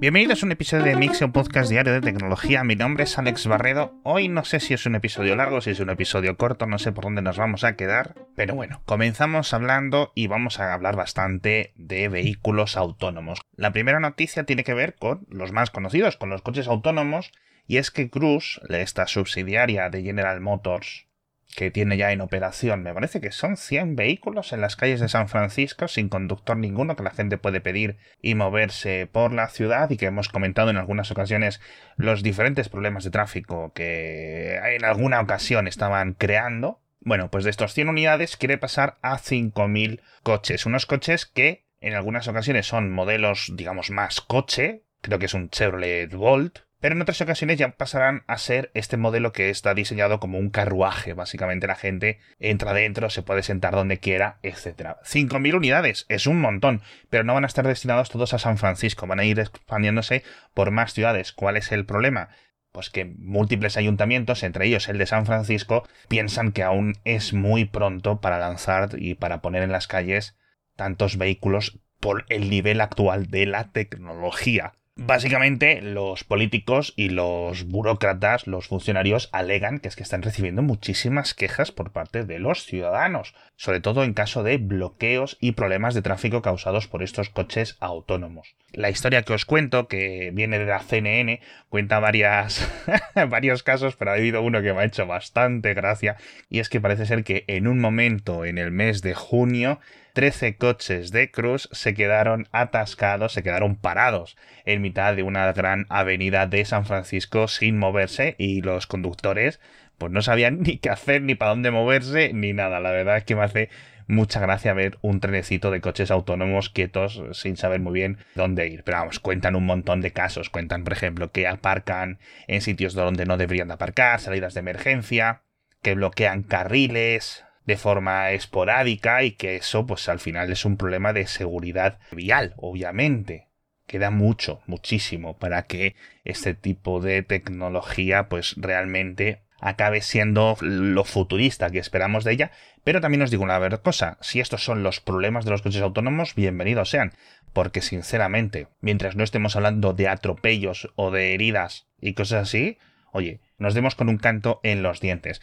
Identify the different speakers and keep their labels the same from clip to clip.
Speaker 1: Bienvenidos a un episodio de Mix, un podcast diario de tecnología. Mi nombre es Alex Barredo. Hoy no sé si es un episodio largo, si es un episodio corto, no sé por dónde nos vamos a quedar. Pero bueno, comenzamos hablando y vamos a hablar bastante de vehículos autónomos. La primera noticia tiene que ver con los más conocidos, con los coches autónomos. Y es que Cruise, esta subsidiaria de General Motors, que tiene ya en operación, me parece que son 100 vehículos en las calles de San Francisco sin conductor ninguno que la gente puede pedir y moverse por la ciudad y que hemos comentado en algunas ocasiones los diferentes problemas de tráfico que en alguna ocasión estaban creando. Bueno, pues de estos 100 unidades quiere pasar a 5.000 coches, unos coches que en algunas ocasiones son modelos, digamos, más coche, creo que es un Chevrolet Volt, pero en otras ocasiones ya pasarán a ser este modelo que está diseñado como un carruaje. Básicamente la gente entra dentro, se puede sentar donde quiera, etc. 5.000 unidades, es un montón, pero no van a estar destinados todos a San Francisco, van a ir expandiéndose por más ciudades. ¿Cuál es el problema? Pues que múltiples ayuntamientos, entre ellos el de San Francisco, piensan que aún es muy pronto para lanzar y para poner en las calles tantos vehículos por el nivel actual de la tecnología. Básicamente, los políticos y los burócratas, los funcionarios, alegan que es que están recibiendo muchísimas quejas por parte de los ciudadanos, sobre todo en caso de bloqueos y problemas de tráfico causados por estos coches autónomos. La historia que os cuento, que viene de la CNN, cuenta varias, varios casos, pero ha habido uno que me ha hecho bastante gracia, y es que parece ser que en un momento en el mes de junio 13 coches de Cruz se quedaron atascados, se quedaron parados en mitad de una gran avenida de San Francisco sin moverse y los conductores pues no sabían ni qué hacer, ni para dónde moverse, ni nada. La verdad es que me hace mucha gracia ver un trenecito de coches autónomos quietos sin saber muy bien dónde ir. Pero vamos, cuentan un montón de casos. Cuentan, por ejemplo, que aparcan en sitios donde no deberían de aparcar, salidas de emergencia, que bloquean carriles, de forma esporádica y que eso pues al final es un problema de seguridad vial, obviamente. Queda mucho, muchísimo para que este tipo de tecnología pues realmente acabe siendo lo futurista que esperamos de ella, pero también os digo una verdad cosa, si estos son los problemas de los coches autónomos, bienvenidos sean, porque sinceramente, mientras no estemos hablando de atropellos o de heridas y cosas así, oye, nos demos con un canto en los dientes.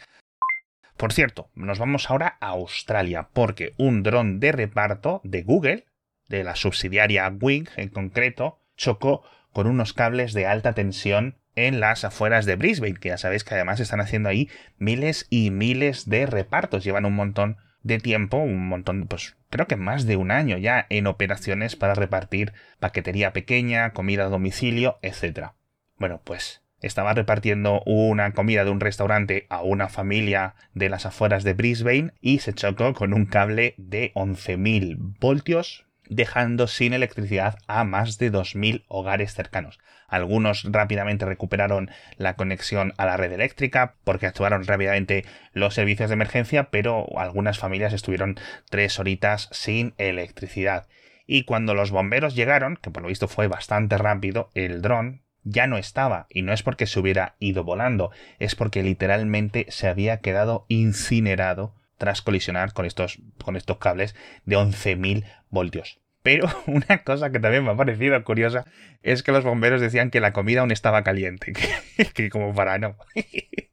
Speaker 1: Por cierto, nos vamos ahora a Australia, porque un dron de reparto de Google, de la subsidiaria Wing en concreto, chocó con unos cables de alta tensión en las afueras de Brisbane, que ya sabéis que además están haciendo ahí miles y miles de repartos, llevan un montón de tiempo, un montón, pues creo que más de un año ya en operaciones para repartir paquetería pequeña, comida a domicilio, etc. Bueno, pues estaba repartiendo una comida de un restaurante a una familia de las afueras de Brisbane y se chocó con un cable de 11.000 voltios dejando sin electricidad a más de 2.000 hogares cercanos. Algunos rápidamente recuperaron la conexión a la red eléctrica porque actuaron rápidamente los servicios de emergencia, pero algunas familias estuvieron tres horitas sin electricidad. Y cuando los bomberos llegaron, que por lo visto fue bastante rápido, el dron ya no estaba, y no es porque se hubiera ido volando, es porque literalmente se había quedado incinerado tras colisionar con estos, con estos cables de 11.000 voltios. Pero una cosa que también me ha parecido curiosa es que los bomberos decían que la comida aún estaba caliente, que, que como para no.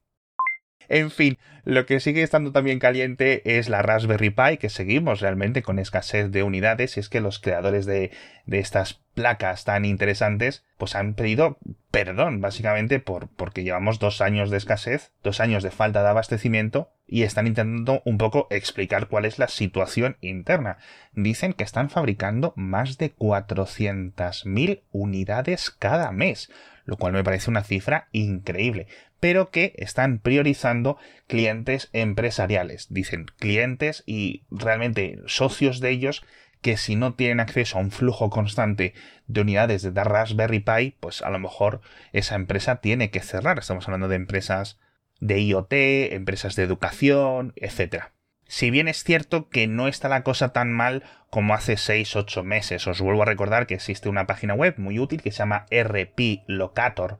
Speaker 1: En fin, lo que sigue estando también caliente es la Raspberry Pi, que seguimos realmente con escasez de unidades, y es que los creadores de, estas placas tan interesantes, pues han pedido perdón, básicamente, por, porque llevamos dos años de escasez, dos años de falta de abastecimiento, y están intentando un poco explicar cuál es la situación interna. Dicen que están fabricando más de 400.000 unidades cada mes, lo cual me parece una cifra increíble pero que están priorizando clientes empresariales. Dicen clientes y realmente socios de ellos que si no tienen acceso a un flujo constante de unidades de Raspberry Pi, pues a lo mejor esa empresa tiene que cerrar. Estamos hablando de empresas de IoT, empresas de educación, etc. Si bien es cierto que no está la cosa tan mal como hace 6-8 meses, os vuelvo a recordar que existe una página web muy útil que se llama rplocator.com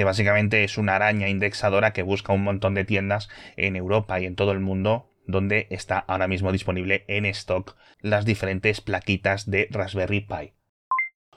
Speaker 1: que básicamente es una araña indexadora que busca un montón de tiendas en Europa y en todo el mundo donde está ahora mismo disponible en stock las diferentes plaquitas de Raspberry Pi.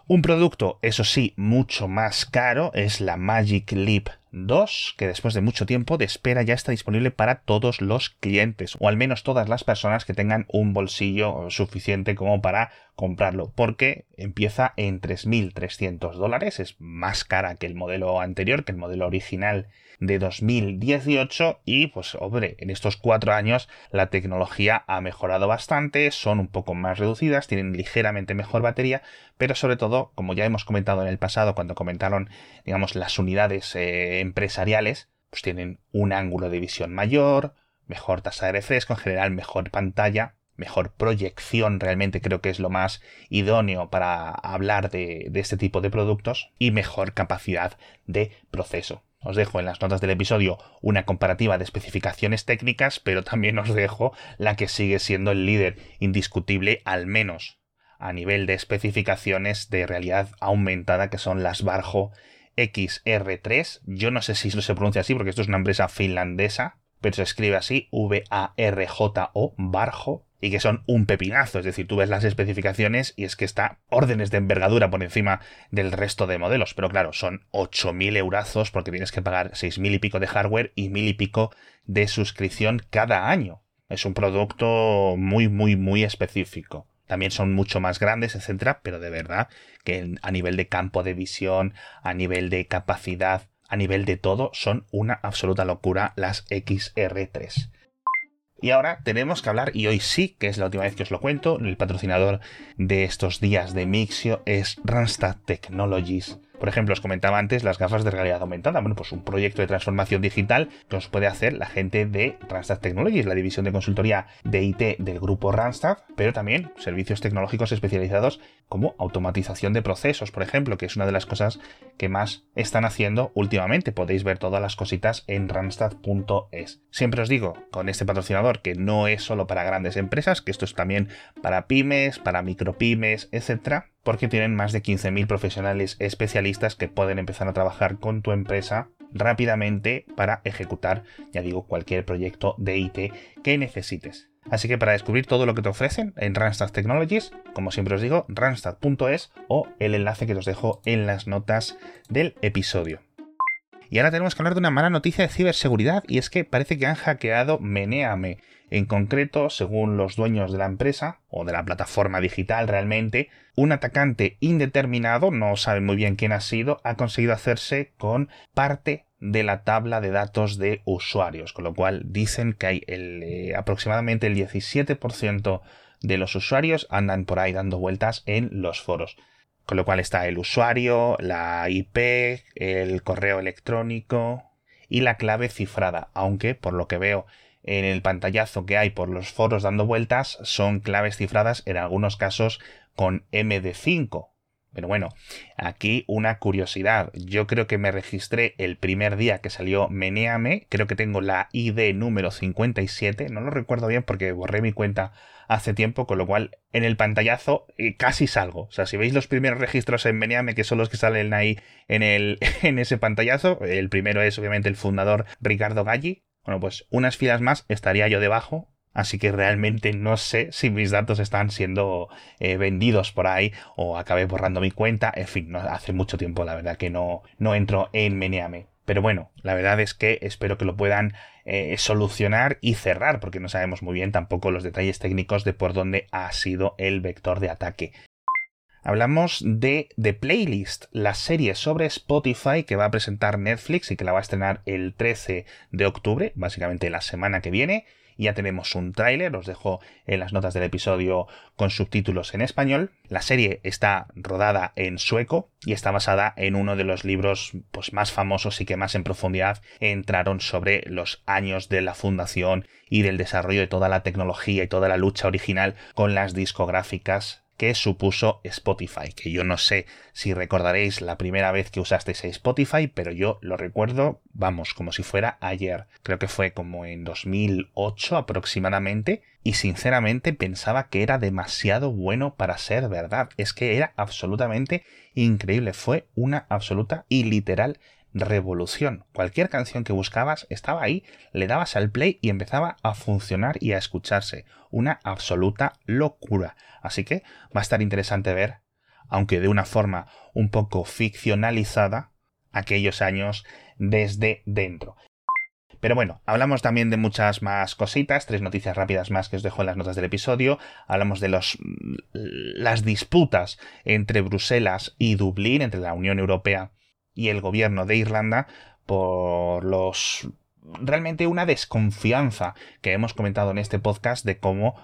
Speaker 1: Un producto, eso sí, mucho más caro es la Magic Leap 2, que después de mucho tiempo de espera ya está disponible para todos los clientes, o al menos todas las personas que tengan un bolsillo suficiente como para comprarlo, porque empieza en 3.300 dólares, es más cara que el modelo anterior, que el modelo original de 2018 y pues hombre, en estos cuatro años la tecnología ha mejorado bastante, son un poco más reducidas, tienen ligeramente mejor batería, pero sobre todo, como ya hemos comentado en el pasado cuando comentaron, digamos, las unidades eh, empresariales, pues tienen un ángulo de visión mayor, mejor tasa de refresco, en general mejor pantalla, mejor proyección realmente creo que es lo más idóneo para hablar de, de este tipo de productos y mejor capacidad de proceso. Os dejo en las notas del episodio una comparativa de especificaciones técnicas, pero también os dejo la que sigue siendo el líder indiscutible, al menos a nivel de especificaciones de realidad aumentada, que son las Barjo XR3. Yo no sé si se pronuncia así, porque esto es una empresa finlandesa, pero se escribe así, V-A-R-J-O, Barjo y que son un pepinazo. Es decir, tú ves las especificaciones y es que está órdenes de envergadura por encima del resto de modelos. Pero claro, son 8.000 eurazos porque tienes que pagar 6.000 y pico de hardware y 1.000 y pico de suscripción cada año. Es un producto muy, muy, muy específico. También son mucho más grandes, etcétera, pero de verdad que a nivel de campo de visión, a nivel de capacidad, a nivel de todo, son una absoluta locura las XR3. Y ahora tenemos que hablar, y hoy sí, que es la última vez que os lo cuento, el patrocinador de estos días de Mixio es Randstad Technologies. Por ejemplo, os comentaba antes las gafas de realidad aumentada. Bueno, pues un proyecto de transformación digital que os puede hacer la gente de Randstad Technologies, la división de consultoría de IT del grupo Randstad, pero también servicios tecnológicos especializados como automatización de procesos, por ejemplo, que es una de las cosas que más están haciendo últimamente. Podéis ver todas las cositas en randstad.es. Siempre os digo, con este patrocinador, que no es solo para grandes empresas, que esto es también para pymes, para micropymes, etcétera porque tienen más de 15.000 profesionales especialistas que pueden empezar a trabajar con tu empresa rápidamente para ejecutar, ya digo, cualquier proyecto de IT que necesites. Así que para descubrir todo lo que te ofrecen en Randstad Technologies, como siempre os digo, randstad.es o el enlace que os dejo en las notas del episodio. Y ahora tenemos que hablar de una mala noticia de ciberseguridad y es que parece que han hackeado Meneame. En concreto, según los dueños de la empresa o de la plataforma digital realmente, un atacante indeterminado, no saben muy bien quién ha sido, ha conseguido hacerse con parte de la tabla de datos de usuarios, con lo cual dicen que hay eh, aproximadamente el 17% de los usuarios andan por ahí dando vueltas en los foros. Con lo cual está el usuario, la IP, el correo electrónico y la clave cifrada, aunque por lo que veo en el pantallazo que hay por los foros dando vueltas son claves cifradas en algunos casos con MD5. Pero bueno, aquí una curiosidad. Yo creo que me registré el primer día que salió Meneame. Creo que tengo la ID número 57. No lo recuerdo bien porque borré mi cuenta hace tiempo, con lo cual en el pantallazo eh, casi salgo. O sea, si veis los primeros registros en Meneame, que son los que salen ahí en, el, en ese pantallazo, el primero es obviamente el fundador Ricardo Galli. Bueno, pues unas filas más estaría yo debajo. Así que realmente no sé si mis datos están siendo eh, vendidos por ahí o acabé borrando mi cuenta. En fin, no, hace mucho tiempo la verdad que no, no entro en Meneame. Pero bueno, la verdad es que espero que lo puedan eh, solucionar y cerrar, porque no sabemos muy bien tampoco los detalles técnicos de por dónde ha sido el vector de ataque. Hablamos de The Playlist, la serie sobre Spotify que va a presentar Netflix y que la va a estrenar el 13 de octubre, básicamente la semana que viene ya tenemos un tráiler, os dejo en las notas del episodio con subtítulos en español. La serie está rodada en sueco y está basada en uno de los libros pues, más famosos y que más en profundidad entraron sobre los años de la fundación y del desarrollo de toda la tecnología y toda la lucha original con las discográficas que supuso Spotify, que yo no sé si recordaréis la primera vez que usasteis Spotify, pero yo lo recuerdo, vamos, como si fuera ayer. Creo que fue como en 2008 aproximadamente, y sinceramente pensaba que era demasiado bueno para ser verdad. Es que era absolutamente increíble, fue una absoluta y literal revolución. Cualquier canción que buscabas estaba ahí, le dabas al play y empezaba a funcionar y a escucharse. Una absoluta locura. Así que va a estar interesante ver aunque de una forma un poco ficcionalizada, aquellos años desde dentro. Pero bueno, hablamos también de muchas más cositas, tres noticias rápidas más que os dejo en las notas del episodio. Hablamos de los, las disputas entre Bruselas y Dublín, entre la Unión Europea y el gobierno de Irlanda, por los realmente una desconfianza que hemos comentado en este podcast de cómo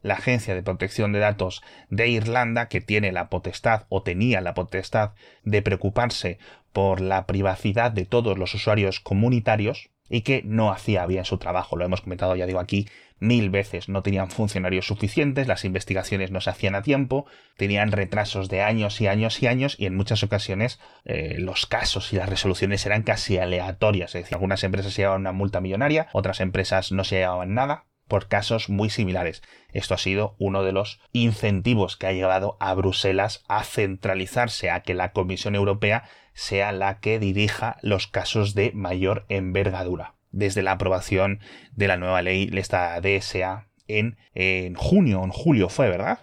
Speaker 1: la Agencia de Protección de Datos de Irlanda, que tiene la potestad o tenía la potestad de preocuparse por la privacidad de todos los usuarios comunitarios y que no hacía bien su trabajo. Lo hemos comentado, ya digo aquí, mil veces. No tenían funcionarios suficientes, las investigaciones no se hacían a tiempo, tenían retrasos de años y años y años y en muchas ocasiones eh, los casos y las resoluciones eran casi aleatorias. Es decir, algunas empresas se llevaban una multa millonaria, otras empresas no se llevaban nada por casos muy similares. Esto ha sido uno de los incentivos que ha llevado a Bruselas a centralizarse, a que la Comisión Europea sea la que dirija los casos de mayor envergadura. Desde la aprobación de la nueva ley, esta DSA, en, en junio, en julio fue, ¿verdad?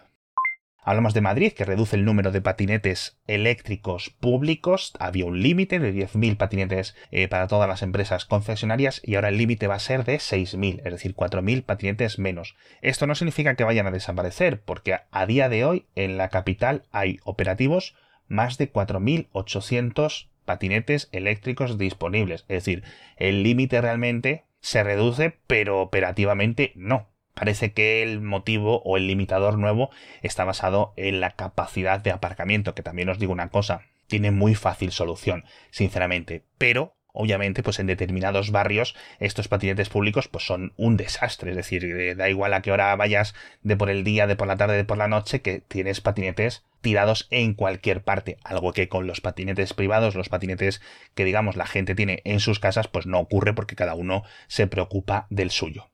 Speaker 1: Hablamos de Madrid, que reduce el número de patinetes eléctricos públicos. Había un límite de 10.000 patinetes eh, para todas las empresas concesionarias y ahora el límite va a ser de 6.000, es decir, 4.000 patinetes menos. Esto no significa que vayan a desaparecer, porque a día de hoy en la capital hay operativos más de 4.800 patinetes eléctricos disponibles. Es decir, el límite realmente se reduce, pero operativamente no. Parece que el motivo o el limitador nuevo está basado en la capacidad de aparcamiento, que también os digo una cosa, tiene muy fácil solución, sinceramente, pero obviamente pues en determinados barrios estos patinetes públicos pues son un desastre. Es decir eh, da igual a qué hora vayas de por el día de por la tarde de por la noche que tienes patinetes tirados en cualquier parte. Algo que con los patinetes privados los patinetes que digamos la gente tiene en sus casas pues no ocurre porque cada uno se preocupa del suyo.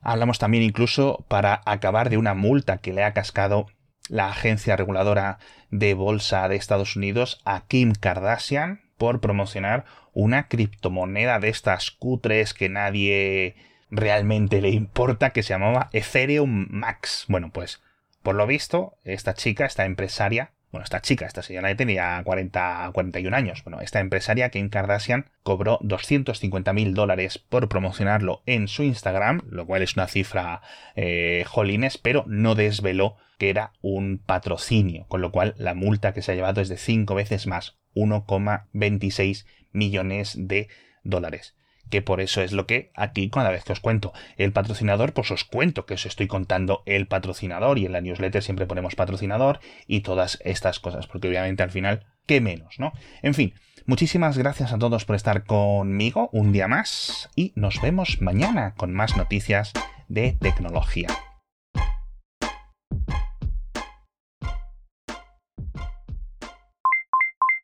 Speaker 1: Hablamos también incluso para acabar de una multa que le ha cascado la agencia reguladora de bolsa de Estados Unidos a Kim Kardashian por promocionar una criptomoneda de estas cutres que nadie realmente le importa que se llamaba Ethereum Max. Bueno, pues por lo visto, esta chica, esta empresaria, bueno, esta chica, esta señora tenía 40, 41 años. Bueno, esta empresaria, Kim Kardashian, cobró 250 mil dólares por promocionarlo en su Instagram, lo cual es una cifra eh, jolines, pero no desveló que era un patrocinio, con lo cual la multa que se ha llevado es de 5 veces más, 1,26 millones de dólares que por eso es lo que aquí cada vez que os cuento el patrocinador, pues os cuento que os estoy contando el patrocinador y en la newsletter siempre ponemos patrocinador y todas estas cosas, porque obviamente al final, ¿qué menos, no? En fin, muchísimas gracias a todos por estar conmigo un día más y nos vemos mañana con más noticias de tecnología.